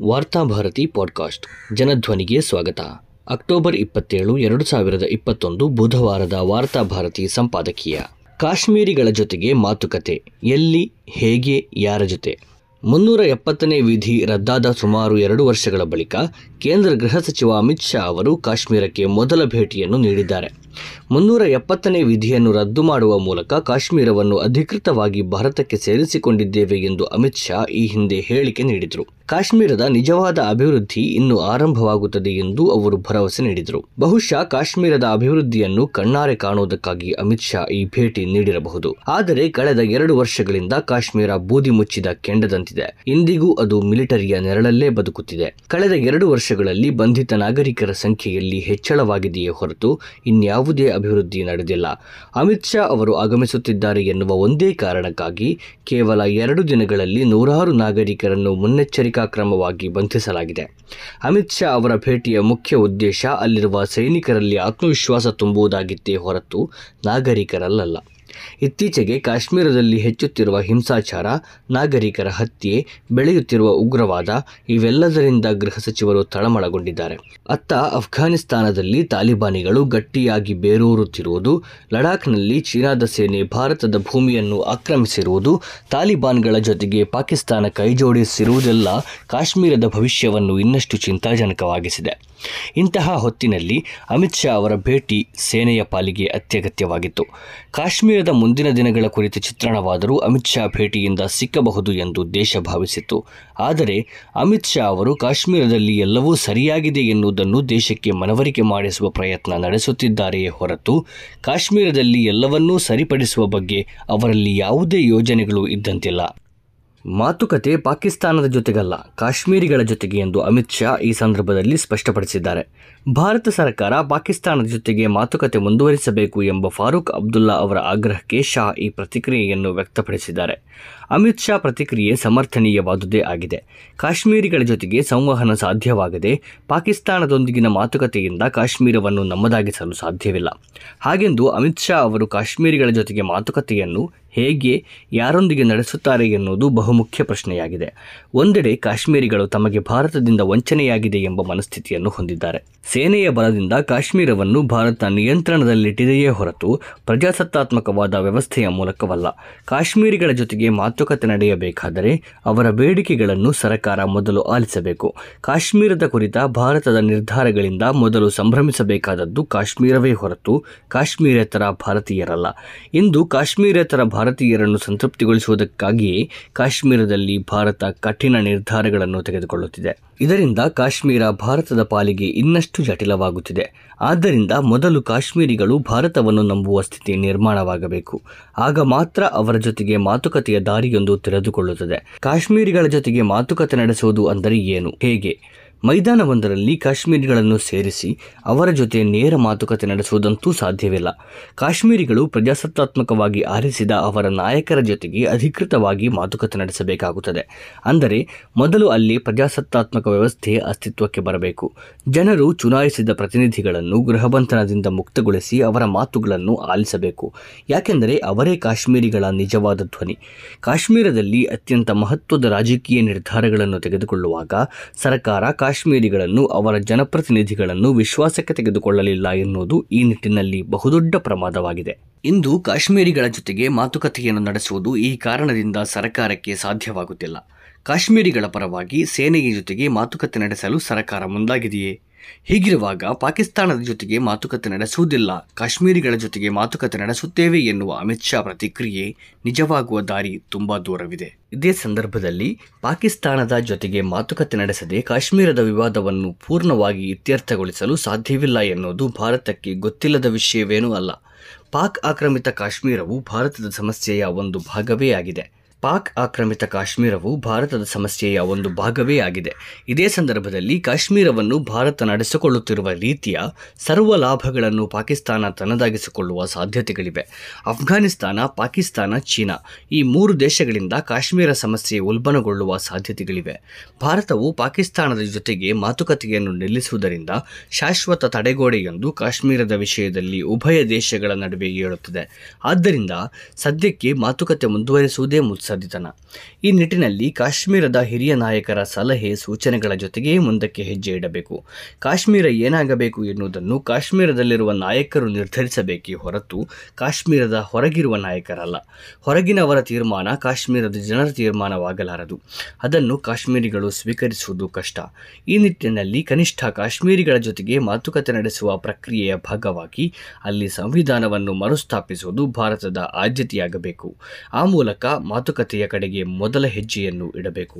Varthabharati podcast. ಜನಧ್ವನಿಗೆ ಸ್ವಾಗತ. October ಇಪ್ಪತ್ತೇಳು, ಎರಡು ಸಾವಿರದ ಇಪ್ಪತ್ತೊಂದು ಬುಧವಾರದ ವಾರ್ತಾಭಾರತಿ ಸಂಪಾದಕೀಯ. ಕಾಶ್ಮೀರಿಗಳ ಜೊತೆಗೆ ಮಾತುಕತೆ. ಎಲ್ಲಿ, ಹೇಗೆ, ಯಾರ ಜೊತೆ? ಮುನ್ನೂರ ಎಪ್ಪತ್ತನೇ ವಿಧಿ ರದ್ದಾದ ಸುಮಾರು ಎರಡು ವರ್ಷಗಳ ಬಳಿಕ ಕೇಂದ್ರ ಗೃಹ ಸಚಿವ ಅಮಿತ್ ಶಾ ಅವರು ಕಾಶ್ಮೀರಕ್ಕೆ ಮೊದಲ ಭೇಟಿಯನ್ನು ನೀಡಿದ್ದಾರೆ. ಮುನ್ನೂರ ಎಪ್ಪತ್ತನೇ ವಿಧಿಯನ್ನು ರದ್ದು ಮಾಡುವ ಮೂಲಕ ಕಾಶ್ಮೀರವನ್ನು ಅಧಿಕೃತವಾಗಿ ಭಾರತಕ್ಕೆ ಸೇರಿಸಿಕೊಂಡಿದ್ದೇವೆ ಎಂದು ಅಮಿತ್ ಶಾ ಈ ಹಿಂದೆ ಹೇಳಿಕೆ ನೀಡಿದರು. ಕಾಶ್ಮೀರದ ನಿಜವಾದ ಅಭಿವೃದ್ಧಿ ಇನ್ನು ಆರಂಭವಾಗುತ್ತದೆ ಎಂದು ಅವರು ಭರವಸೆ ನೀಡಿದರು. ಬಹುಶಃ ಕಾಶ್ಮೀರದ ಅಭಿವೃದ್ಧಿಯನ್ನು ಕಣ್ಣಾರೆ ಕಾಣುವುದಕ್ಕಾಗಿ ಅಮಿತ್ ಶಾ ಈ ಭೇಟಿ ನೀಡಿರಬಹುದು. ಆದರೆ ಕಳೆದ ಎರಡು ವರ್ಷಗಳಿಂದ ಕಾಶ್ಮೀರ ಬೂದಿ ಮುಚ್ಚಿದ ಕೆಂಡದಂತಿದೆ. ಇಂದಿಗೂ ಅದು ಮಿಲಿಟರಿಯ ನೆರಳಲ್ಲೇ ಬದುಕುತ್ತಿದೆ. ಕಳೆದ ಎರಡು ವರ್ಷಗಳಲ್ಲಿ ಬಂಧಿತ ನಾಗರಿಕರ ಸಂಖ್ಯೆಯಲ್ಲಿ ಹೆಚ್ಚಳವಾಗಿದೆಯೇ ಹೊರತು ಇನ್ಯಾವುದೇ ಅಭಿವೃದ್ಧಿ ನಡೆದಿಲ್ಲ. ಅಮಿತ್ ಶಾ ಅವರು ಆಗಮಿಸುತ್ತಿದ್ದಾರೆ ಎನ್ನುವ ಒಂದೇ ಕಾರಣಕ್ಕಾಗಿ ಕೇವಲ ಎರಡು ದಿನಗಳಲ್ಲಿ ನೂರಾರು ನಾಗರಿಕರನ್ನು ಮುನ್ನೆಚ್ಚರಿಕಾ ಕ್ರಮವಾಗಿ ಬಂಧಿಸಲಾಗಿದೆ. ಅಮಿತ್ ಶಾ ಅವರ ಭೇಟಿಯ ಮುಖ್ಯ ಉದ್ದೇಶ ಅಲ್ಲಿರುವ ಸೈನಿಕರಲ್ಲಿ ಆತ್ಮವಿಶ್ವಾಸ ತುಂಬುವುದಾಗಿತ್ತೇ ಹೊರತು ನಾಗರಿಕರಲ್ಲ ಇತ್ತೀಚೆಗೆ ಕಾಶ್ಮೀರದಲ್ಲಿ ಹೆಚ್ಚುತ್ತಿರುವ ಹಿಂಸಾಚಾರ, ನಾಗರಿಕರ ಹತ್ಯೆ, ಬೆಳೆಯುತ್ತಿರುವ ಉಗ್ರವಾದ, ಇವೆಲ್ಲದರಿಂದ ಗೃಹ ಸಚಿವರು ತಳಮಳಗೊಂಡಿದ್ದಾರೆ. ಅತ್ತ ಅಫ್ಘಾನಿಸ್ತಾನದಲ್ಲಿ ತಾಲಿಬಾನಿಗಳು ಗಟ್ಟಿಯಾಗಿ ಬೇರೂರುತ್ತಿರುವುದು, ಲಡಾಖ್ನಲ್ಲಿ ಚೀನಾದ ಸೇನೆ ಭಾರತದ ಭೂಮಿಯನ್ನು ಆಕ್ರಮಿಸಿರುವುದು, ತಾಲಿಬಾನ್ಗಳ ಜೊತೆಗೆ ಪಾಕಿಸ್ತಾನ ಕೈಜೋಡಿಸಿರುವುದೆಲ್ಲ ಕಾಶ್ಮೀರದ ಭವಿಷ್ಯವನ್ನು ಇನ್ನಷ್ಟು ಚಿಂತಾಜನಕವಾಗಿಸಿದೆ. ಇಂತಹ ಹೊತ್ತಿನಲ್ಲಿ ಅಮಿತ್ ಶಾ ಅವರ ಭೇಟಿ ಸೇನೆಯ ಪಾಲಿಗೆ ಅತ್ಯಗತ್ಯವಾಗಿತ್ತು. ಕಾಶ್ಮೀರದ ಮುಂದಿನ ದಿನಗಳ ಕುರಿತ ಚಿತ್ರಣವಾದರೂ ಅಮಿತ್ ಶಾ ಭೇಟಿಯಿಂದ ಸಿಕ್ಕಬಹುದು ಎಂದು ದೇಶ ಭಾವಿಸಿತ್ತು. ಆದರೆ ಅಮಿತ್ ಶಾ ಅವರು ಕಾಶ್ಮೀರದಲ್ಲಿ ಎಲ್ಲವೂ ಸರಿಯಾಗಿದೆ ಎನ್ನುವುದನ್ನು ದೇಶಕ್ಕೆ ಮನವರಿಕೆ ಮಾಡಿಸುವ ಪ್ರಯತ್ನ ನಡೆಸುತ್ತಿದ್ದಾರೆಯೇ ಹೊರತು ಕಾಶ್ಮೀರದಲ್ಲಿ ಎಲ್ಲವನ್ನೂ ಸರಿಪಡಿಸುವ ಬಗ್ಗೆ ಅವರಲ್ಲಿ ಯಾವುದೇ ಯೋಜನೆಗಳು ಇದ್ದಂತಿಲ್ಲ. ಮಾತುಕತೆ ಪಾಕಿಸ್ತಾನದ ಜೊತೆಗಲ್ಲ, ಕಾಶ್ಮೀರಿಗಳ ಜೊತೆಗೆ ಎಂದು ಅಮಿತ್ ಶಾ ಈ ಸಂದರ್ಭದಲ್ಲಿ ಸ್ಪಷ್ಟಪಡಿಸಿದ್ದಾರೆ. ಭಾರತ ಸರ್ಕಾರ ಪಾಕಿಸ್ತಾನದ ಜೊತೆಗೆ ಮಾತುಕತೆ ಮುಂದುವರಿಸಬೇಕು ಎಂಬ ಫಾರೂಕ್ ಅಬ್ದುಲ್ಲಾ ಅವರ ಆಗ್ರಹಕ್ಕೆ ಶಾ ಈ ಪ್ರತಿಕ್ರಿಯೆಯನ್ನು ವ್ಯಕ್ತಪಡಿಸಿದ್ದಾರೆ. ಅಮಿತ್ ಶಾ ಪ್ರತಿಕ್ರಿಯೆ ಸಮರ್ಥನೀಯವಾದುದೇ ಆಗಿದೆ. ಕಾಶ್ಮೀರಿಗಳ ಜೊತೆಗೆ ಸಂವಹನ ಸಾಧ್ಯವಾಗದೆ ಪಾಕಿಸ್ತಾನದೊಂದಿಗಿನ ಮಾತುಕತೆಯಿಂದ ಕಾಶ್ಮೀರವನ್ನು ನಮ್ಮದಾಗಿಸಲು ಸಾಧ್ಯವಿಲ್ಲ. ಹಾಗೆಂದು ಅಮಿತ್ ಶಾ ಅವರು ಕಾಶ್ಮೀರಿಗಳ ಜೊತೆಗೆ ಮಾತುಕತೆಯನ್ನು ಹೇಗೆ, ಯಾರೊಂದಿಗೆ ನಡೆಸುತ್ತಾರೆ ಎನ್ನುವುದು ಬಹುಮುಖ್ಯ ಪ್ರಶ್ನೆಯಾಗಿದೆ. ಒಂದೆಡೆ ಕಾಶ್ಮೀರಿಗಳು ತಮಗೆ ಭಾರತದಿಂದ ವಂಚನೆಯಾಗಿದೆ ಎಂಬ ಮನಸ್ಥಿತಿಯನ್ನು ಹೊಂದಿದ್ದಾರೆ. ಸೇನೆಯ ಬಲದಿಂದ ಕಾಶ್ಮೀರವನ್ನು ಭಾರತ ನಿಯಂತ್ರಣದಲ್ಲಿಟ್ಟಿದೆಯೇ ಹೊರತು ಪ್ರಜಾಸತ್ತಾತ್ಮಕವಾದ ವ್ಯವಸ್ಥೆಯ ಮೂಲಕವಲ್ಲ. ಕಾಶ್ಮೀರಿಗಳ ಜೊತೆಗೆ ಮಾತುಕತೆ ನಡೆಯಬೇಕಾದರೆ ಅವರ ಬೇಡಿಕೆಗಳನ್ನು ಸರ್ಕಾರ ಮೊದಲು ಆಲಿಸಬೇಕು. ಕಾಶ್ಮೀರದ ಕುರಿತ ಭಾರತದ ನಿರ್ಧಾರಗಳಿಂದ ಮೊದಲು ಸಂಭ್ರಮಿಸಬೇಕಾದದ್ದು ಕಾಶ್ಮೀರವೇ ಹೊರತು ಕಾಶ್ಮೀರೇತರ ಭಾರತೀಯರಲ್ಲ. ಇಂದು ಕಾಶ್ಮೀರೇತರ ಭಾರತೀಯರನ್ನು ಸಂತೃಪ್ತಿಗೊಳಿಸುವುದಕ್ಕಾಗಿಯೇ ಕಾಶ್ಮೀರದಲ್ಲಿ ಭಾರತ ಕಠಿಣ ನಿರ್ಧಾರಗಳನ್ನು ತೆಗೆದುಕೊಳ್ಳುತ್ತಿದೆ. ಇದರಿಂದ ಕಾಶ್ಮೀರ ಭಾರತದ ಪಾಲಿಗೆ ಇನ್ನಷ್ಟು ಜಟಿಲವಾಗುತ್ತಿದೆ. ಆದ್ದರಿಂದ ಮೊದಲು ಕಾಶ್ಮೀರಿಗಳು ಭಾರತವನ್ನು ನಂಬುವ ಸ್ಥಿತಿ ನಿರ್ಮಾಣವಾಗಬೇಕು. ಆಗ ಮಾತ್ರ ಅವರ ಜೊತೆಗೆ ಮಾತುಕತೆಯ ದಾರಿಯೊಂದು ತೆರೆದುಕೊಳ್ಳುತ್ತದೆ. ಕಾಶ್ಮೀರಿಗಳ ಜೊತೆಗೆ ಮಾತುಕತೆ ನಡೆಸುವುದು ಅಂದರೆ ಏನು? ಹೇಗೆ? ಮೈದಾನವೊಂದರಲ್ಲಿ ಕಾಶ್ಮೀರಿಗಳನ್ನು ಸೇರಿಸಿ ಅವರ ಜೊತೆ ನೇರ ಮಾತುಕತೆ ನಡೆಸುವುದಂತೂ ಸಾಧ್ಯವಿಲ್ಲ. ಕಾಶ್ಮೀರಿಗಳು ಪ್ರಜಾಸತ್ತಾತ್ಮಕವಾಗಿ ಆರಿಸಿದ ಅವರ ನಾಯಕರ ಜೊತೆಗೆ ಅಧಿಕೃತವಾಗಿ ಮಾತುಕತೆ ನಡೆಸಬೇಕಾಗುತ್ತದೆ. ಅಂದರೆ, ಮೊದಲು ಅಲ್ಲಿ ಪ್ರಜಾಸತ್ತಾತ್ಮಕ ವ್ಯವಸ್ಥೆ ಅಸ್ತಿತ್ವಕ್ಕೆ ಬರಬೇಕು. ಜನರು ಚುನಾಯಿಸಿದ ಪ್ರತಿನಿಧಿಗಳನ್ನು ಗೃಹಬಂಧನದಿಂದ ಮುಕ್ತಗೊಳಿಸಿ ಅವರ ಮಾತುಗಳನ್ನು ಆಲಿಸಬೇಕು. ಯಾಕೆಂದರೆ, ಅವರೇ ಕಾಶ್ಮೀರಿಗಳ ನಿಜವಾದ ಧ್ವನಿ. ಕಾಶ್ಮೀರದಲ್ಲಿ ಅತ್ಯಂತ ಮಹತ್ವದ ರಾಜಕೀಯ ನಿರ್ಧಾರಗಳನ್ನು ತೆಗೆದುಕೊಳ್ಳುವಾಗ ಸರ್ಕಾರ ಕಾಶ್ಮೀರಿಗಳನ್ನು, ಅವರ ಜನಪ್ರತಿನಿಧಿಗಳನ್ನು ವಿಶ್ವಾಸಕ್ಕೆ ತೆಗೆದುಕೊಳ್ಳಲಿಲ್ಲ ಎನ್ನುವುದು ಈ ನಿಟ್ಟಿನಲ್ಲಿ ಬಹುದೊಡ್ಡ ಪ್ರಮಾದವಾಗಿದೆ. ಇಂದು ಕಾಶ್ಮೀರಿಗಳ ಜೊತೆಗೆ ಮಾತುಕತೆಯನ್ನು ನಡೆಸುವುದು ಈ ಕಾರಣದಿಂದ ಸರ್ಕಾರಕ್ಕೆ ಸಾಧ್ಯವಾಗುತ್ತಿಲ್ಲ. ಕಾಶ್ಮೀರಿಗಳ ಪರವಾಗಿ ಸೇನೆಯ ಜೊತೆಗೆ ಮಾತುಕತೆ ನಡೆಸಲು ಸರ್ಕಾರ ಮುಂದಾಗಿದೆಯೇ? ಹೀಗಿರುವಾಗ ಪಾಕಿಸ್ತಾನದ ಜೊತೆಗೆ ಮಾತುಕತೆ ನಡೆಸುವುದಿಲ್ಲ. ಕಾಶ್ಮೀರಿಗಳ ಜೊತೆಗೆ ಮಾತುಕತೆ ನಡೆಸುತ್ತೇವೆ ಎನ್ನುವ ಅಮಿತ್ ಶಾ ಪ್ರತಿಕ್ರಿಯೆ ನಿಜವಾಗುವ ದಾರಿ ತುಂಬಾ ದೂರವಿದೆ. ಇದೇ ಸಂದರ್ಭದಲ್ಲಿ ಪಾಕಿಸ್ತಾನದ ಜೊತೆಗೆ ಮಾತುಕತೆ ನಡೆಸದೆ ಕಾಶ್ಮೀರದ ವಿವಾದವನ್ನು ಪೂರ್ಣವಾಗಿ ಇತ್ಯರ್ಥಗೊಳಿಸಲು ಸಾಧ್ಯವಿಲ್ಲ ಎನ್ನುವುದು ಭಾರತಕ್ಕೆ ಗೊತ್ತಿಲ್ಲದ ವಿಷಯವೇನೂ ಅಲ್ಲ. ಪಾಕ್ ಆಕ್ರಮಿತ ಕಾಶ್ಮೀರವು ಭಾರತದ ಸಮಸ್ಯೆಯ ಒಂದು ಭಾಗವೇ ಆಗಿದೆ. ಪಾಕ್ ಆಕ್ರಮಿತ ಕಾಶ್ಮೀರವು ಭಾರತದ ಸಮಸ್ಯೆಯ ಒಂದು ಭಾಗವೇ ಆಗಿದೆ. ಇದೇ ಸಂದರ್ಭದಲ್ಲಿ ಕಾಶ್ಮೀರವನ್ನು ಭಾರತ ನಡೆಸಿಕೊಳ್ಳುತ್ತಿರುವ ರೀತಿಯ ಸರ್ವ ಲಾಭಗಳನ್ನು ಪಾಕಿಸ್ತಾನ ತನ್ನದಾಗಿಸಿಕೊಳ್ಳುವ ಸಾಧ್ಯತೆಗಳಿವೆ. ಅಫ್ಘಾನಿಸ್ತಾನ ಪಾಕಿಸ್ತಾನ, ಚೀನಾ ಈ ಮೂರು ದೇಶಗಳಿಂದ ಕಾಶ್ಮೀರ ಸಮಸ್ಯೆ ಉಲ್ಬಣಗೊಳ್ಳುವ ಸಾಧ್ಯತೆಗಳಿವೆ. ಭಾರತವು ಪಾಕಿಸ್ತಾನದ ಜೊತೆಗೆ ಮಾತುಕತೆಯನ್ನು ನಿಲ್ಲಿಸುವುದರಿಂದ ಶಾಶ್ವತ ತಡೆಗೋಡೆಯೊಂದು ಕಾಶ್ಮೀರದ ವಿಷಯದಲ್ಲಿ ಉಭಯ ದೇಶಗಳ ನಡುವೆ ಏಳುತ್ತದೆ. ಆದ್ದರಿಂದ ಸದ್ಯಕ್ಕೆ ಮಾತುಕತೆ ಮುಂದುವರಿಸುವುದೇ ಮುತ್ಸರ. ಮುತ್ಸದ್ದಿತನ ಈ ನಿಟ್ಟಿನಲ್ಲಿ ಕಾಶ್ಮೀರದ ಹಿರಿಯ ನಾಯಕರ ಸಲಹೆ, ಸೂಚನೆಗಳ ಜೊತೆಗೆ ಮುಂದಕ್ಕೆ ಹೆಜ್ಜೆ ಇಡಬೇಕು. ಕಾಶ್ಮೀರ ಏನಾಗಬೇಕು ಎನ್ನುವುದನ್ನು ಕಾಶ್ಮೀರದಲ್ಲಿರುವ ನಾಯಕರು ನಿರ್ಧರಿಸಬೇಕೇ ಹೊರತು ಕಾಶ್ಮೀರದ ಹೊರಗಿರುವ ನಾಯಕರಲ್ಲ. ಹೊರಗಿನವರ ತೀರ್ಮಾನ ಕಾಶ್ಮೀರದ ಜನರ ತೀರ್ಮಾನವಾಗಲಾರದು. ಅದನ್ನು ಕಾಶ್ಮೀರಿಗಳು ಸ್ವೀಕರಿಸುವುದು ಕಷ್ಟ. ಈ ನಿಟ್ಟಿನಲ್ಲಿ ಕನಿಷ್ಠ ಕಾಶ್ಮೀರಿಗಳ ಜೊತೆಗೆ ಮಾತುಕತೆ ನಡೆಸುವ ಪ್ರಕ್ರಿಯೆಯ ಭಾಗವಾಗಿ ಅಲ್ಲಿ ಸಂವಿಧಾನವನ್ನು ಮರುಸ್ಥಾಪಿಸುವುದು ಭಾರತದ ಆದ್ಯತೆಯಾಗಬೇಕು. ಆ ಮೂಲಕ ಮಾತುಕತೆಯ ಕಡೆಗೆ ಮೊದಲ ಹೆಜ್ಜೆಯನ್ನು ಇಡಬೇಕು.